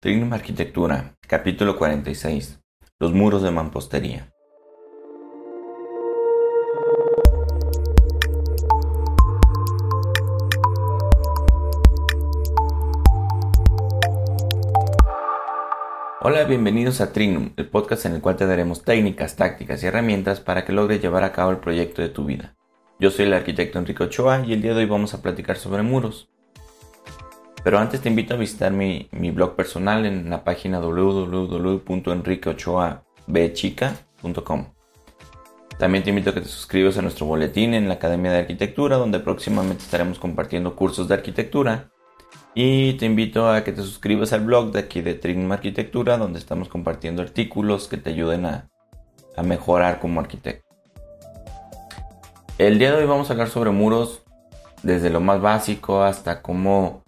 Trignum Arquitectura, capítulo 46. Los muros de mampostería. Hola, bienvenidos a Trignum, el podcast en el cual te daremos técnicas, tácticas y herramientas para que logres llevar a cabo el proyecto de tu vida. Yo soy el arquitecto Enrique Ochoa y el día de hoy vamos a platicar sobre muros. Pero antes te invito a visitar mi, blog personal en la página www.enriqueochoabchica.com. También te invito a que te suscribas a nuestro boletín en la Academia de Arquitectura, donde próximamente estaremos compartiendo cursos de arquitectura. Y te invito a que te suscribas al blog de aquí de Trinum Arquitectura, donde estamos compartiendo artículos que te ayuden a, a mejorar como arquitecto. El día de hoy vamos a hablar sobre muros, desde lo más básico hasta cómo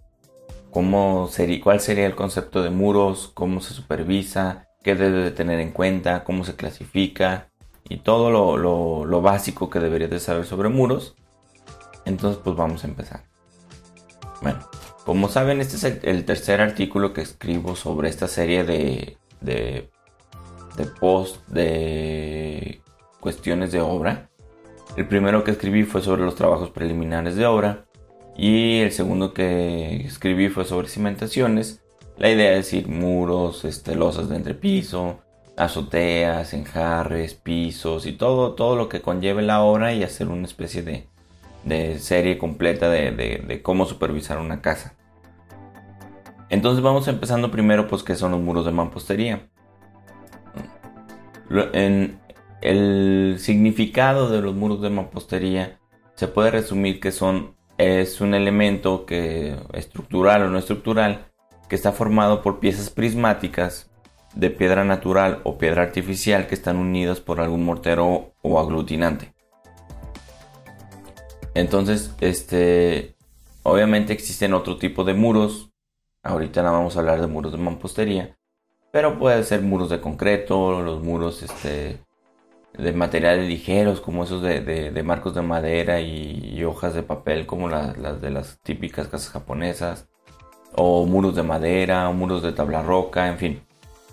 cómo sería, cuál sería el concepto de muros, cómo se supervisa, qué debe de tener en cuenta, cómo se clasifica y todo lo, básico que deberías de saber sobre muros. Entonces pues vamos a empezar. Bueno, como saben este es el, tercer artículo que escribo sobre esta serie de, de, de de cuestiones de obra. El primero que escribí fue sobre los trabajos preliminares de obra y el segundo que escribí fue sobre cimentaciones. La idea es decir muros, este, losas de entrepiso, azoteas, enjarres, pisos y todo, todo lo que conlleve la obra y hacer una especie de, serie completa de, cómo supervisar una casa. Entonces vamos empezando primero pues qué son los muros de mampostería. En el significado de los muros de mampostería se puede resumir que son es un elemento que estructural o no estructural que está formado por piezas prismáticas de piedra natural o piedra artificial que están unidas por algún mortero o aglutinante. Entonces, este, obviamente existen otro tipo de muros. Ahorita no vamos a hablar de muros de mampostería, pero puede ser muros de concreto, los muros, este, de materiales ligeros como esos de, marcos de madera y, hojas de papel como las de las típicas casas japonesas o muros de madera o muros de tabla roca, en fin.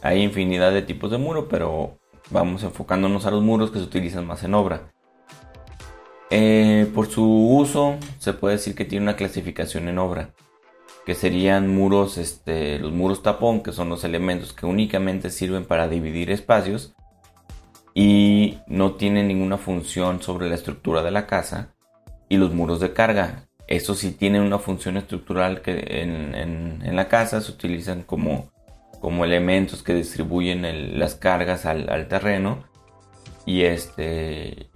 Hay infinidad de tipos de muro, pero vamos enfocándonos a los muros que se utilizan más en obra. Eh, por su uso se puede decir que tiene una clasificación en obra, que serían muros, este, los muros tapón, que son los elementos que únicamente sirven para dividir espacios y no tiene ninguna función sobre la estructura de la casa. Y los muros de carga, eso sí tienen una función estructural que en, la casa se utilizan como, como elementos que distribuyen las cargas al, terreno. Y este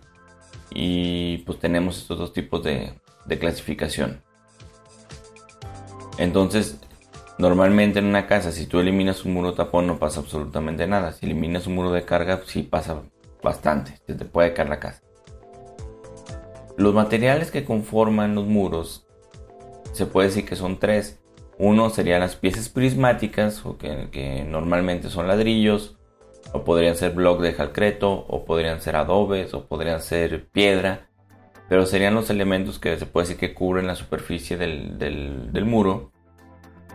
y pues tenemos estos dos tipos de clasificación. Entonces, Normalmente en una casa, si tú eliminas un muro tapón, no pasa absolutamente nada. Si eliminas un muro de carga, sí pasa bastante. Se te puede caer la casa. Los materiales que conforman los muros, se puede decir que son tres. Uno serían las piezas prismáticas, que, normalmente son ladrillos, o podrían ser bloques de jalcreto, o podrían ser adobes, o podrían ser piedra. Pero serían los elementos que se puede decir que cubren la superficie del, del muro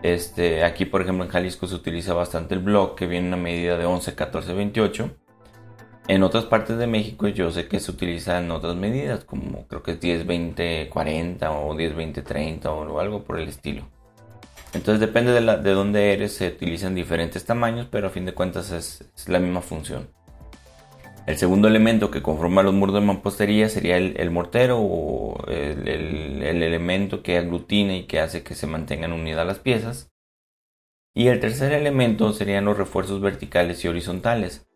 este, aquí, por ejemplo, en Jalisco se utiliza bastante el block que viene en una medida de 11, 14, 28. En otras partes de México yo sé que se utilizan otras medidas, como creo que es 10, 20, 40 o 10, 20, 30 o algo por el estilo. Entonces depende de, la, de dónde eres, se utilizan diferentes tamaños, pero a fin de cuentas es la misma función. El segundo elemento que conforma los muros de mampostería sería el, mortero o el, elemento que aglutina y que hace que se mantengan unidas las piezas. Y el tercer elemento serían los refuerzos verticales y horizontales.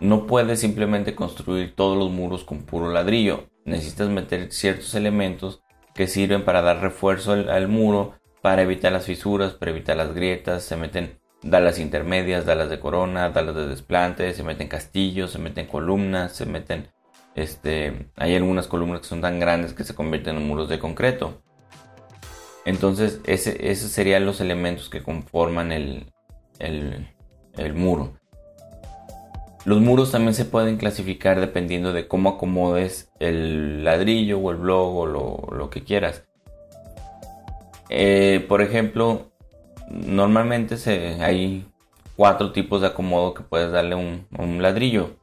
No puedes simplemente construir todos los muros con puro ladrillo. Necesitas meter ciertos elementos que sirven para dar refuerzo al muro, para evitar las fisuras, para evitar las grietas. Se meten dalas intermedias, dalas de corona, dalas de desplante, se meten castillos, se meten columnas, se meten, este, hay algunas columnas que son tan grandes que se convierten en muros de concreto. Entonces, ese, esos serían los elementos que conforman el, el, el muro. Los muros también se pueden clasificar dependiendo de cómo acomodes el ladrillo o el blog o lo, lo que quieras. Eh, por ejemplo, normalmente hay cuatro tipos de acomodo que puedes darle un, un ladrillo.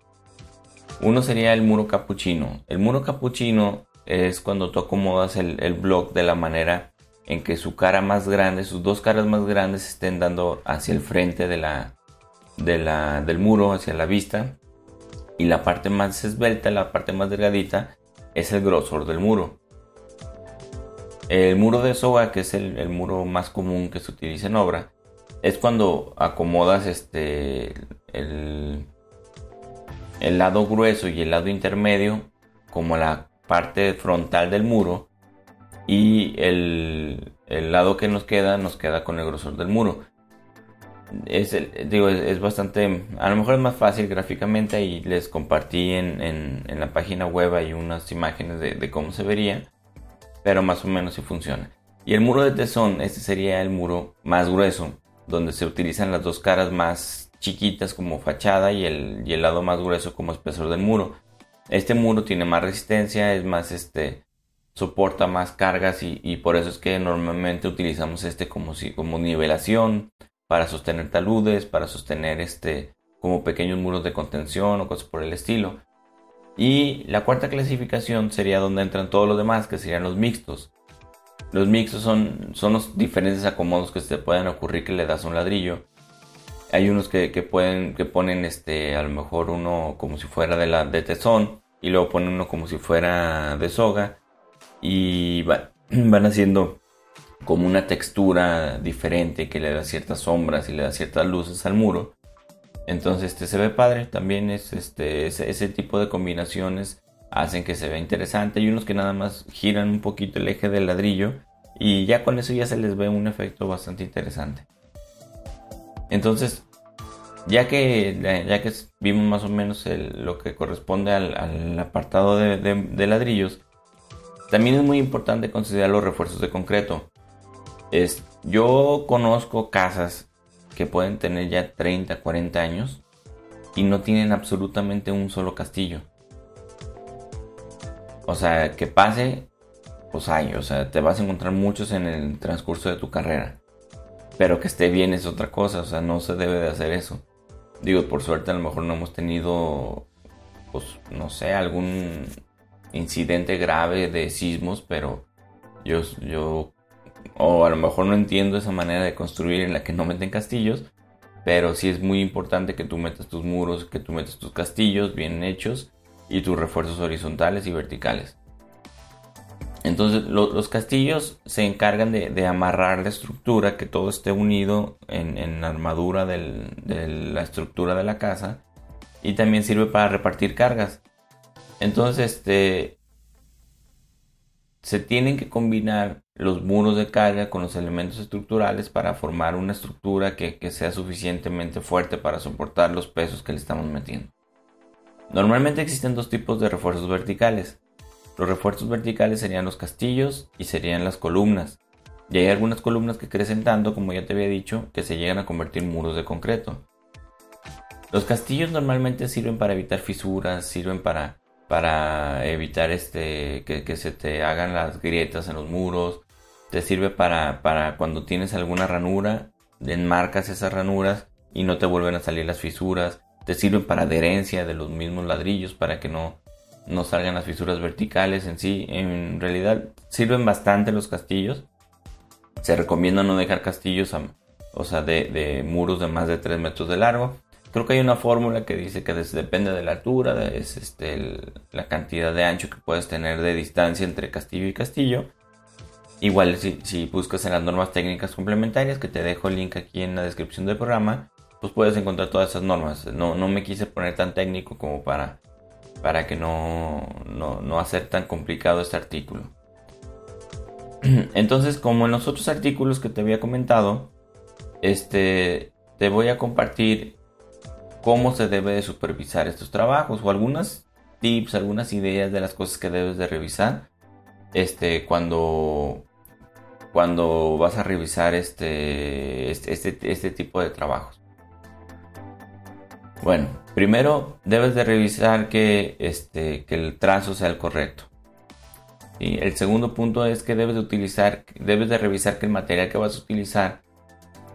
Uno sería el muro capuchino. El muro capuchino es cuando tú acomodas el, el block de la manera en que su cara más grande, sus dos caras más grandes estén dando hacia el frente de la, del muro, hacia la vista. Y la parte más esbelta, la parte más delgadita, es el grosor del muro. El muro de soga, que es el, muro más común que se utiliza en obra, es cuando acomodas este, el, el lado grueso y el lado intermedio como la parte frontal del muro y el, lado que nos queda nos queda con el grosor del muro. Es, digo, es, bastante, a lo mejor es más fácil gráficamente y les compartí en, la página web hay unas imágenes de, cómo se vería, pero más o menos si funciona. Y el muro de tesón, este sería el muro más grueso, donde se utilizan las dos caras más chiquitas como fachada y el, y el lado más grueso como espesor del muro. Este muro tiene más resistencia, es más este, soporta más cargas y, por eso es que normalmente utilizamos este como, si, como nivelación para sostener taludes, para sostener este como pequeños muros de contención o cosas por el estilo. Y la cuarta clasificación sería donde entran todos los demás, que serían los mixtos. Los mixtos son, son los diferentes acomodos que se pueden ocurrir que le das un ladrillo. Hay unos que, pueden, que ponen este, a lo mejor uno como si fuera de, la, de tesón y luego ponen uno como si fuera de soga y van, haciendo como una textura diferente que le da ciertas sombras y le da ciertas luces al muro. Entonces este se ve padre, también es este ese, tipo de combinaciones hacen que se vea interesante. Hay unos que nada más giran un poquito el eje del ladrillo y ya con eso ya se les ve un efecto bastante interesante. Entonces, ya que, ya que vimos más o menos lo que corresponde al, apartado de, ladrillos, también es muy importante considerar los refuerzos de concreto. Es, yo conozco casas que pueden tener ya 30, 40 años y no tienen absolutamente un solo castillo. O sea, que pase, pues hay, o sea, te vas a encontrar muchos en el transcurso de tu carrera. Pero que esté bien es otra cosa, o sea, no se debe de hacer eso. Digo, por suerte a lo mejor no hemos tenido, pues, no sé, algún incidente grave de sismos, pero yo, yo, o a lo mejor no entiendo esa manera de construir en la que no meten castillos, pero sí es muy importante que tú metas tus muros, que tú metas tus castillos bien hechos y tus refuerzos horizontales y verticales. Entonces los castillos se encargan de, amarrar la estructura, que todo esté unido en, la armadura de la estructura de la casa y también sirve para repartir cargas. Entonces, este, se tienen que combinar los muros de carga con los elementos estructurales para formar una estructura que, sea suficientemente fuerte para soportar los pesos que le estamos metiendo. Normalmente existen dos tipos de refuerzos verticales. Los refuerzos verticales serían los castillos y serían las columnas. Y hay algunas columnas que crecen tanto, como ya te había dicho, que se llegan a convertir en muros de concreto. Los castillos normalmente sirven para evitar fisuras, sirven para para evitar este que, se te hagan las grietas en los muros te sirve para, para cuando tienes alguna ranura enmarcas esas ranuras y no te vuelven a salir las fisuras. Te sirven para adherencia de los mismos ladrillos para que no no salgan las fisuras verticales en sí. En realidad sirven bastante los castillos. Se recomienda no dejar castillos o sea de, de muros de más de 3 metros de largo. Creo que hay una fórmula que dice que depende de la altura, es este, la cantidad de ancho que puedes tener de distancia entre castillo y castillo. Igual si, buscas en las normas técnicas complementarias, que te dejo el link aquí en la descripción del programa, pues puedes encontrar todas esas normas. No, no me quise poner tan técnico como para, para que no, no, no hacer tan complicado este artículo. Entonces, como en los otros artículos que te había comentado, este, te voy a compartir cómo se debe de supervisar estos trabajos o algunas tips, algunas ideas de las cosas que debes de revisar este, cuando, cuando vas a revisar este, este, este, este tipo de trabajos. Bueno, primero debes de revisar que, este, que el trazo sea el correcto. Y el segundo punto es que debes de utilizar, debes de revisar que el material que vas a utilizar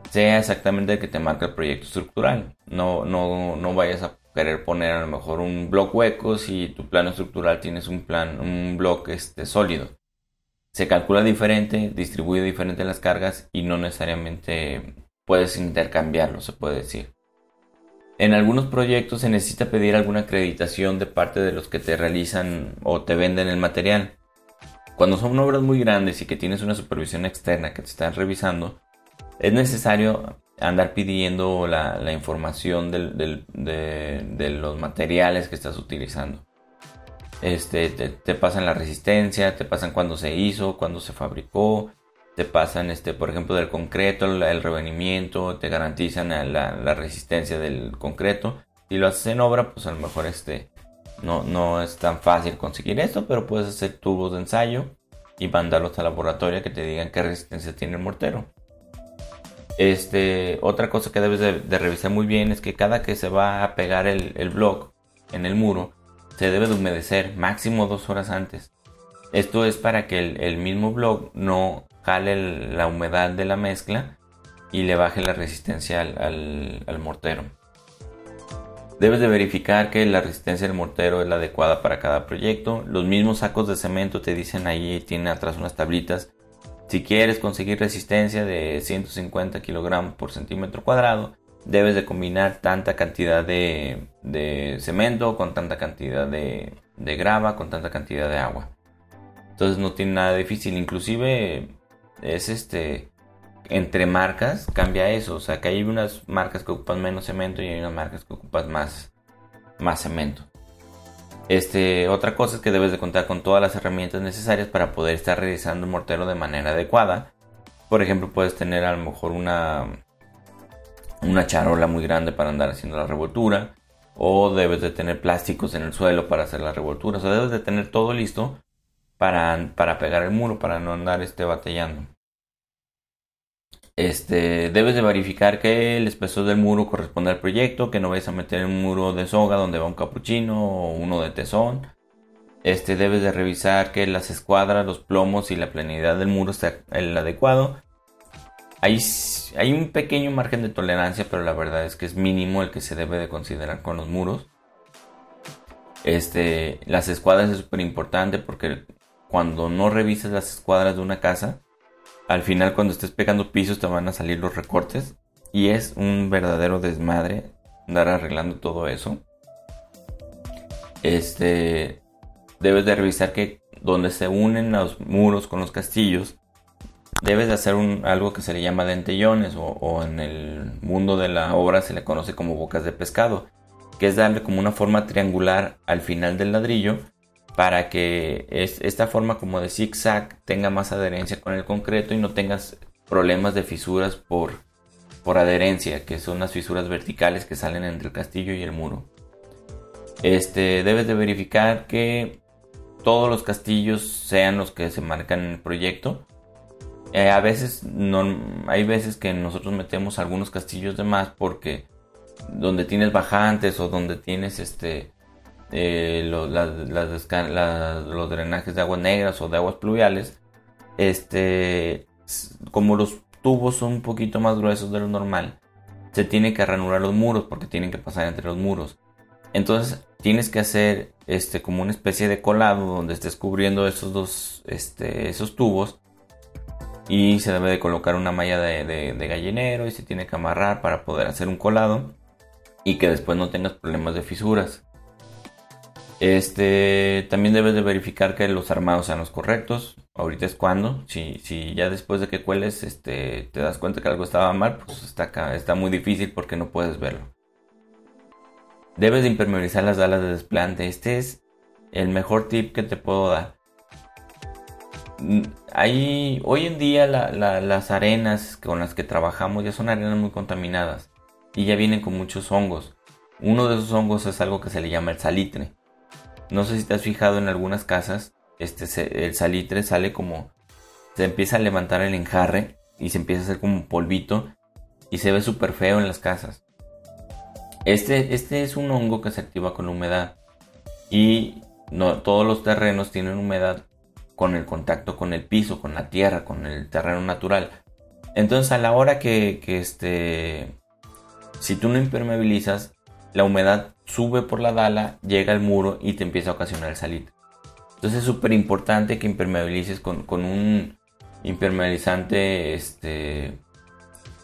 sea exactamente el que te marca el proyecto estructural. No, no, no vayas a querer poner a lo mejor un bloque hueco si tu plano estructural tienes un plan, un bloque este, sólido. Se calcula diferente, distribuye diferente las cargas y no necesariamente puedes intercambiarlo, se puede decir. En algunos proyectos se necesita pedir alguna acreditación de parte de los que te realizan o te venden el material. Cuando son obras muy grandes y que tienes una supervisión externa que te están revisando, es necesario andar pidiendo la, información de, los materiales que estás utilizando. Este, te, pasan la resistencia, te pasan cuándo se hizo, cuándo se fabricó, te pasan, este, por ejemplo, del concreto, el revenimiento, te garantizan la, resistencia del concreto. Si lo haces en obra, pues a lo mejor este, no, no es tan fácil conseguir esto, pero puedes hacer tubos de ensayo y mandarlos al laboratorio que te digan qué resistencia tiene el mortero. Este, otra cosa que debes de, revisar muy bien es que cada que se va a pegar el, el block en el muro, se debe de humedecer máximo dos horas antes. Esto es para que el, mismo block no jale la humedad de la mezcla y le baje la resistencia al, mortero. Debes de verificar que la resistencia del mortero es la adecuada para cada proyecto. Los mismos sacos de cemento te dicen ahí, tiene atrás unas tablitas si quieres conseguir resistencia de 150 kilogramos por centímetro cuadrado, debes de combinar tanta cantidad de, cemento con tanta cantidad de, grava, con tanta cantidad de agua. Entonces no tiene nada difícil, inclusive es este entre marcas cambia eso, o sea que hay unas marcas que ocupan menos cemento y hay unas marcas que ocupan más, más cemento. Este, otra cosa es que debes de contar con todas las herramientas necesarias para poder estar realizando el mortero de manera adecuada. Por ejemplo, puedes tener a lo mejor una, una charola muy grande para andar haciendo la revoltura. O debes de tener plásticos en el suelo para hacer la revoltura. O debes de tener todo listo para, para pegar el muro, para no andar este, batallando. Este, debes de verificar que el espesor del muro corresponde al proyecto, que no vayas a meter un muro de soga donde va un capuchino o uno de tesón. Este, debes de revisar que las escuadras, los plomos y la planidad del muro sea el adecuado. Hay, hay un pequeño margen de tolerancia, pero la verdad es que es mínimo el que se debe de considerar con los muros. Este, las escuadras es súper importante porque cuando no revisas las escuadras de una casa, al final cuando estés pegando pisos te van a salir los recortes y es un verdadero desmadre andar arreglando todo eso. Este debes de revisar que donde se unen los muros con los castillos debes de hacer un, algo que se le llama dentellones o, en el mundo de la obra se le conoce como bocas de pescado, que es darle como una forma triangular al final del ladrillo para que esta forma como de zigzag tenga más adherencia con el concreto y no tengas problemas de fisuras por, por adherencia, que son las fisuras verticales que salen entre el castillo y el muro. Este, debes de verificar que todos los castillos sean los que se marcan en el proyecto. Eh, a veces no, hay veces que nosotros metemos algunos castillos de más porque donde tienes bajantes o donde tienes este eh, los, los drenajes de aguas negras o de aguas pluviales, este, como los tubos son un poquito más gruesos de lo normal, se tiene que ranurar los muros porque tienen que pasar entre los muros. Entonces tienes que hacer este como una especie de colado donde estés cubriendo esos dos este, esos tubos y se debe de colocar una malla de, gallinero y se tiene que amarrar para poder hacer un colado y que después no tengas problemas de fisuras. Este, también debes de verificar que los armados sean los correctos. Ahorita es cuando, si, si ya después de que cueles este, te das cuenta que algo estaba mal, pues está, está muy difícil porque no puedes verlo. Debes de impermeabilizar las alas de desplante. Este es el mejor tip que te puedo dar. Hoy en día las arenas con las que trabajamos ya son arenas muy contaminadas y ya vienen con muchos hongos. Uno de esos hongos es algo que se le llama el salitre. No sé si te has fijado en algunas casas, este, el salitre sale como, se empieza a levantar el enjarre y se empieza a hacer como un polvito y se ve súper feo en las casas. Este, este es un hongo que se activa con humedad y todos los terrenos tienen humedad con el contacto con el piso, con la tierra, con el terreno natural. Entonces a la hora que, que este, si tú no impermeabilizas, la humedad sube por la dala, llega al muro y te empieza a ocasionar salida. Entonces es súper importante que impermeabilices con, un impermeabilizante este,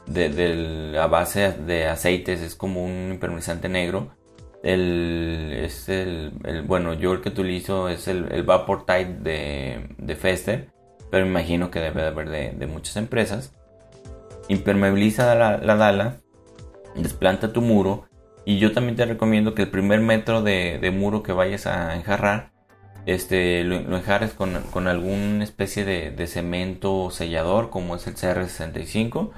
de, a base de aceites, es como un impermeabilizante negro. El, es el, bueno, yo el que utilizo es el, el Vapor Tide de, de Fester, pero me imagino que debe de haber de, muchas empresas. Impermeabiliza la, la dala, desplanta tu muro y yo también te recomiendo que el primer metro de, muro que vayas a enjarrar, este, lo, enjarres con, alguna especie de, cemento sellador como es el CR65.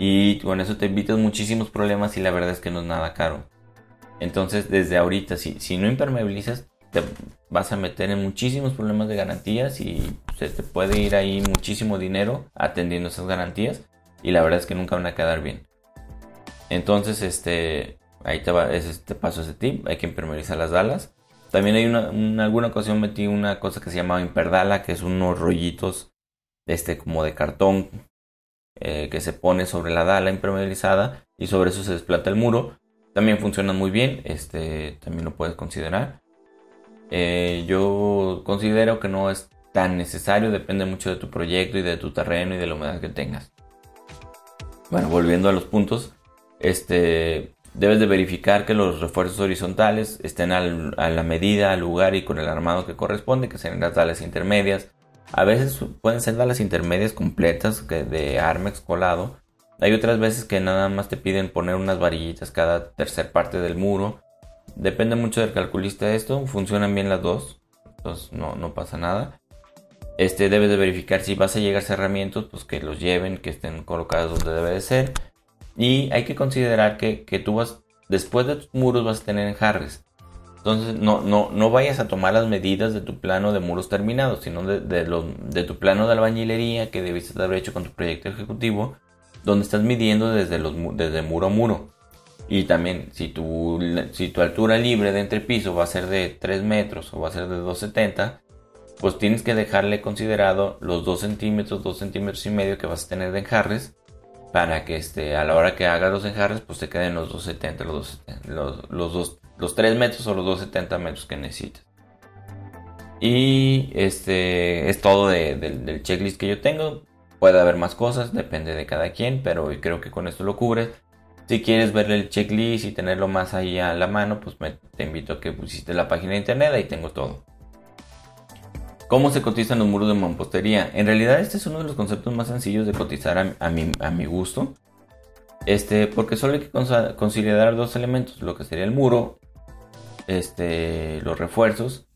Y con eso te evitas muchísimos problemas y la verdad es que no es nada caro. Entonces desde ahorita, si, si no impermeabilizas, te vas a meter en muchísimos problemas de garantías y se te puede ir ahí muchísimo dinero atendiendo esas garantías y la verdad es que nunca van a quedar bien. Entonces, este, Ahí te, va, te paso ese tip. Hay que impermeabilizar las dalas. También hay una, en alguna ocasión metí una cosa que se llama imperdala, que es unos rollitos este, como de cartón eh, que se pone sobre la dala impermeabilizada y sobre eso se desplata el muro. También funciona muy bien, este, también lo puedes considerar. Eh, yo considero que no es tan necesario, depende mucho de tu proyecto y de tu terreno y de la humedad que tengas. Bueno, volviendo a los puntos, este, Debes de verificar que los refuerzos horizontales estén a la medida, al lugar y con el armado que corresponde, que sean las dalas intermedias. A veces pueden ser dalas intermedias completas de Armex colado. Hay otras veces que nada más te piden poner unas varillitas cada tercer parte del muro. Depende mucho del calculista esto. Funcionan bien las dos. Entonces no, no pasa nada. Este debes de verificar si vas a llegar cerramientos, pues que los lleven, que estén colocados donde debe de ser. Y hay que considerar que, tú vas, después de tus muros vas a tener enjarres. Entonces no, no, no vayas a tomar las medidas de tu plano de muros terminados, sino de, de, tu plano de albañilería que debiste haber hecho con tu proyecto ejecutivo, donde estás midiendo desde, desde muro a muro. Y también si tu, si tu altura libre de entrepiso va a ser de 3 metros o va a ser de 2,70, pues tienes que dejarle considerado los 2 centímetros, 2 centímetros y medio que vas a tener de enjarres para que este, a la hora que hagas los enjarres pues te queden los 270, los, los, los, los 3 metros o los 270 metros que necesitas. Y este es todo del checklist que yo tengo. Puede haber más cosas, depende de cada quien, pero creo que con esto lo cubres. Si quieres ver el checklist y tenerlo más ahí a la mano, pues te invito a que pusiste la página de internet, ahí tengo todo. ¿Cómo se cotizan los muros de mampostería? En realidad este es uno de los conceptos más sencillos de cotizar a, mi, gusto. Este, porque solo hay que considerar dos elementos, lo que sería el muro, este, los refuerzos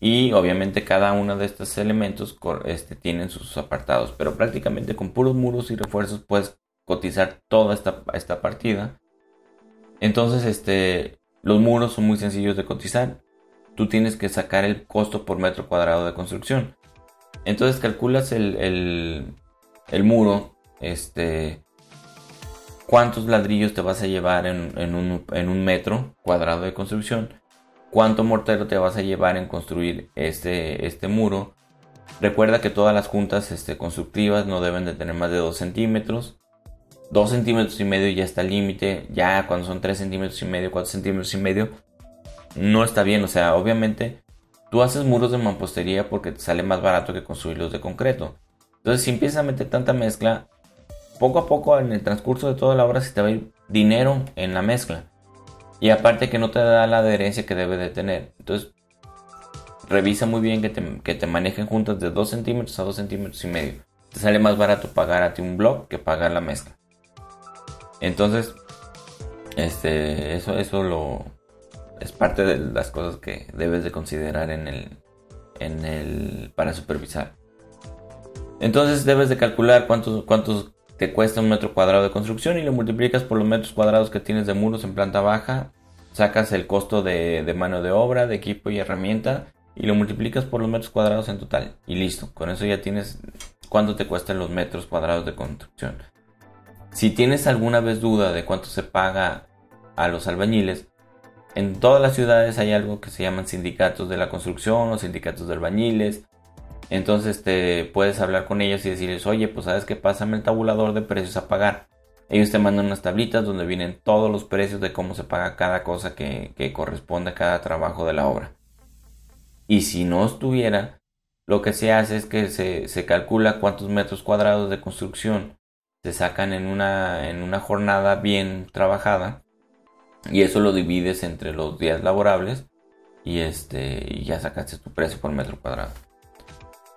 y obviamente cada uno de estos elementos este, tienen sus apartados, pero prácticamente con puros muros y refuerzos puedes cotizar toda esta, esta partida. Entonces, este, los muros son muy sencillos de cotizar tú tienes que sacar el costo por metro cuadrado de construcción. Entonces calculas el, muro, este, cuántos ladrillos te vas a llevar en, un, metro cuadrado de construcción, cuánto mortero te vas a llevar en construir este, este muro. Recuerda que todas las juntas este, constructivas no deben de tener más de 2 centímetros. 2 centímetros y medio ya está el límite. Ya cuando son 3 centímetros y medio, 4 centímetros y medio, no está bien. O sea, obviamente tú haces muros de mampostería porque te sale más barato que construirlos de concreto. Entonces, si empiezas a meter tanta mezcla, poco a poco en el transcurso de toda la obra se te va a ir dinero en la mezcla. Y aparte que no te da la adherencia que debe de tener. Entonces, revisa muy bien que te, que te manejen juntas de 2 centímetros a 2 centímetros y medio. Te sale más barato pagar a ti un blog que pagar la mezcla. Entonces, este, eso, eso lo, es parte de las cosas que debes de considerar en el, en el para supervisar. Entonces debes de calcular cuántos, cuántos te cuesta un metro cuadrado de construcción y lo multiplicas por los metros cuadrados que tienes de muros en planta baja. Sacas el costo de, de mano de obra, de equipo y herramienta y lo multiplicas por los metros cuadrados en total. Y listo, con eso ya tienes cuánto te cuestan los metros cuadrados de construcción. Si tienes alguna vez duda de cuánto se paga a los albañiles, en todas las ciudades hay algo que se llaman sindicatos de la construcción o sindicatos de albañiles. Entonces te puedes hablar con ellos y decirles, oye, pues sabes que pásame el tabulador de precios a pagar. Ellos te mandan unas tablitas donde vienen todos los precios de cómo se paga cada cosa que, corresponde a cada trabajo de la obra. Y si no estuviera, lo que se hace es que se, se calcula cuántos metros cuadrados de construcción se sacan en una, en una jornada bien trabajada y eso lo divides entre los días laborables y este y ya sacaste tu precio por metro cuadrado.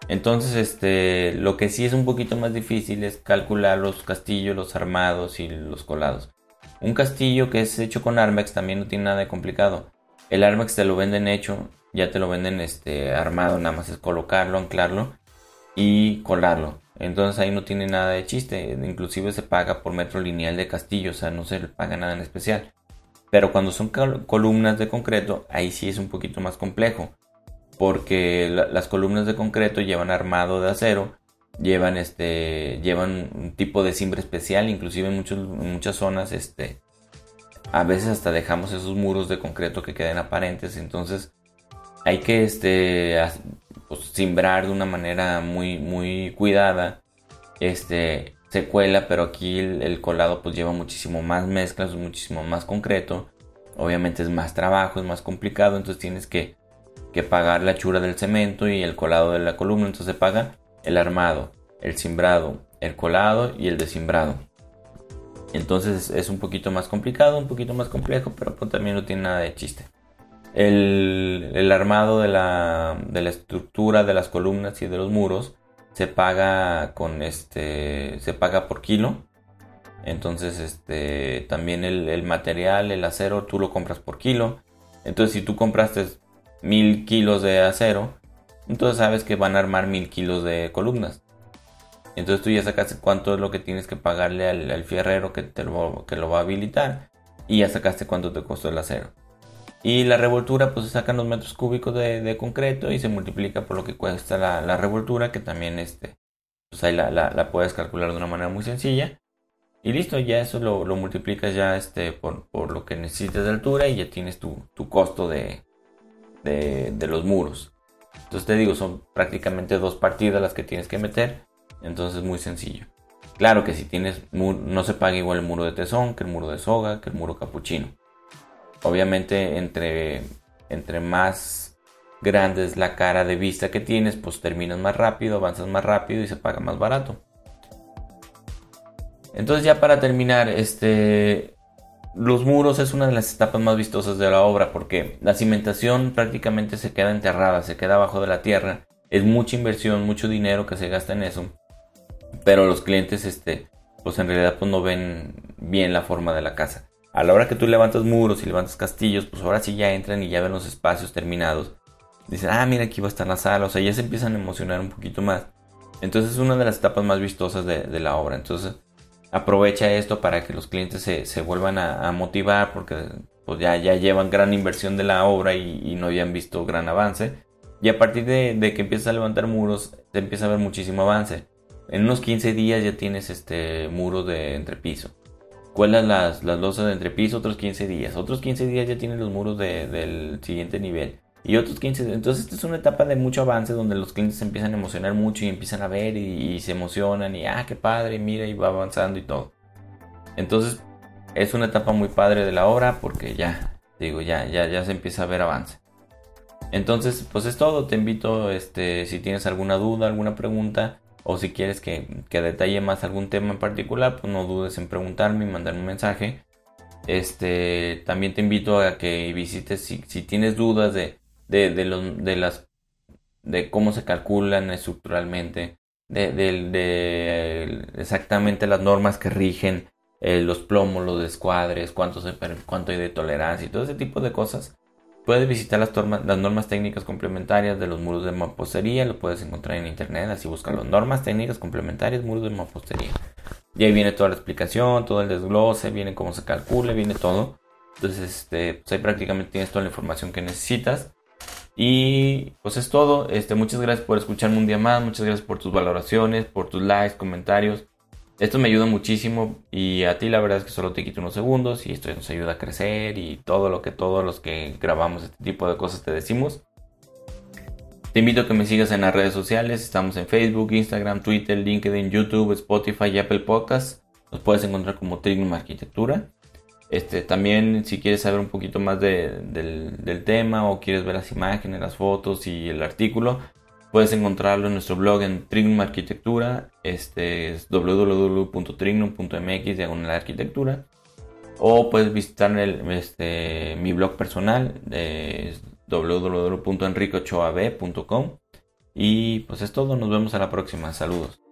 Entonces, este, lo que sí es un poquito más difícil es calcular los castillos, los armados y los colados. Un castillo que es hecho con Armex también no tiene nada de complicado. El Armex te lo venden hecho, ya te lo venden este armado, nada más es colocarlo, anclarlo y colarlo. Entonces ahí no tiene nada de chiste, inclusive se paga por metro lineal de castillo, o sea, no se le paga nada en especial. Pero cuando son columnas de concreto, ahí sí es un poquito más complejo, porque las columnas de concreto llevan armado de acero, llevan este, llevan un tipo de cimbre especial, inclusive en, muchas zonas, este, a veces hasta dejamos esos muros de concreto que queden aparentes, entonces hay que este, pues, simbrar de una manera muy, muy cuidada. Este, se cuela, pero aquí el, colado pues lleva muchísimo más mezclas, muchísimo más concreto. Obviamente es más trabajo, es más complicado, entonces tienes que, que pagar la chura del cemento y el colado de la columna. Entonces se paga el armado, el simbrado, el colado y el desimbrado. Entonces es un poquito más complicado, un poquito más complejo, pero pues también no tiene nada de chiste. El, armado de la, de la, estructura de las columnas y de los muros se paga con este se paga por kilo entonces este también el, material el acero tú lo compras por kilo entonces si tú compraste mil kilos de acero entonces sabes que van a armar mil kilos de columnas entonces tú ya sacaste cuánto es lo que tienes que pagarle al, al fierrero que te lo, que lo va a habilitar y ya sacaste cuánto te costó el acero y la revoltura, pues se sacan los metros cúbicos de, concreto y se multiplica por lo que cuesta la, revoltura, que también este, pues ahí la, puedes calcular de una manera muy sencilla. Y listo, ya eso lo, multiplicas ya este, por, lo que necesitas de altura y ya tienes tu, costo de, de, los muros. Entonces te digo, son prácticamente dos partidas las que tienes que meter. Entonces es muy sencillo. Claro que si tienes, no se paga igual el muro de tesón que el muro de soga, que el muro capuchino. Obviamente entre, entre más grande es la cara de vista que tienes, pues terminas más rápido, avanzas más rápido y se paga más barato. Entonces ya para terminar, este, los muros es una de las etapas más vistosas de la obra porque la cimentación prácticamente se queda enterrada, se queda abajo de la tierra. Es mucha inversión, mucho dinero que se gasta en eso. Pero los clientes, este, pues en realidad pues no ven bien la forma de la casa a la hora que tú levantas muros y levantas castillos, pues ahora sí ya entran y ya ven los espacios terminados. Dicen, ah, mira, aquí va a estar la sala. O sea, ya se empiezan a emocionar un poquito más. Entonces es una de las etapas más vistosas de, la obra. Entonces aprovecha esto para que los clientes se, vuelvan a, motivar porque pues ya, ya llevan gran inversión de la obra y, no habían visto gran avance. Y a partir de, de, que empiezas a levantar muros, se empieza a ver muchísimo avance. En unos 15 días ya tienes este muro de entrepiso cuelas las, las losas de entrepiso otros 15 días. Otros 15 días ya tienen los muros del siguiente nivel. Y otros 15. Entonces, esta es una etapa de mucho avance donde los clientes se empiezan a emocionar mucho y empiezan a ver y, se emocionan. Y ah, qué padre, mira, y va avanzando y todo. Entonces, es una etapa muy padre de la obra porque ya, digo, ya, ya, ya se empieza a ver avance. Entonces, pues es todo. Te invito, este, si tienes alguna duda, alguna pregunta, o si quieres que, detalle más algún tema en particular, pues no dudes en preguntarme y mandarme un mensaje. Este, también te invito a que visites si, tienes dudas de, de, las de cómo se calculan estructuralmente, de, exactamente las normas que rigen eh, los plomos, los descuadres, cuánto, se, cuánto hay de tolerancia y todo ese tipo de cosas. Puedes visitar las, las, normas técnicas complementarias de los muros de mampostería, lo puedes encontrar en internet, así buscan las normas técnicas complementarias muros de mampostería. Y ahí viene toda la explicación, todo el desglose, viene cómo se calcula, viene todo. Entonces, este, pues ahí prácticamente tienes toda la información que necesitas. Y pues es todo. Este, muchas gracias por escucharme un día más, muchas gracias por tus valoraciones, por tus likes, comentarios. Esto me ayuda muchísimo y a ti la verdad es que solo te quito unos segundos y esto nos ayuda a crecer y todo lo que todos los que grabamos este tipo de cosas te decimos. Te invito a que me sigas en las redes sociales. Estamos en Facebook, Instagram, Twitter, LinkedIn, YouTube, Spotify y Apple Podcasts. Nos puedes encontrar como Trignum Arquitectura. Este, también si quieres saber un poquito más del, tema o quieres ver las imágenes, las fotos y el artículo, puedes encontrarlo en nuestro blog en Trignum Arquitectura. Este es www.trignum.mx diagonal arquitectura. O puedes visitar este, mi blog personal, de www.enricochoab.com. Y pues es todo, nos vemos a la próxima, saludos.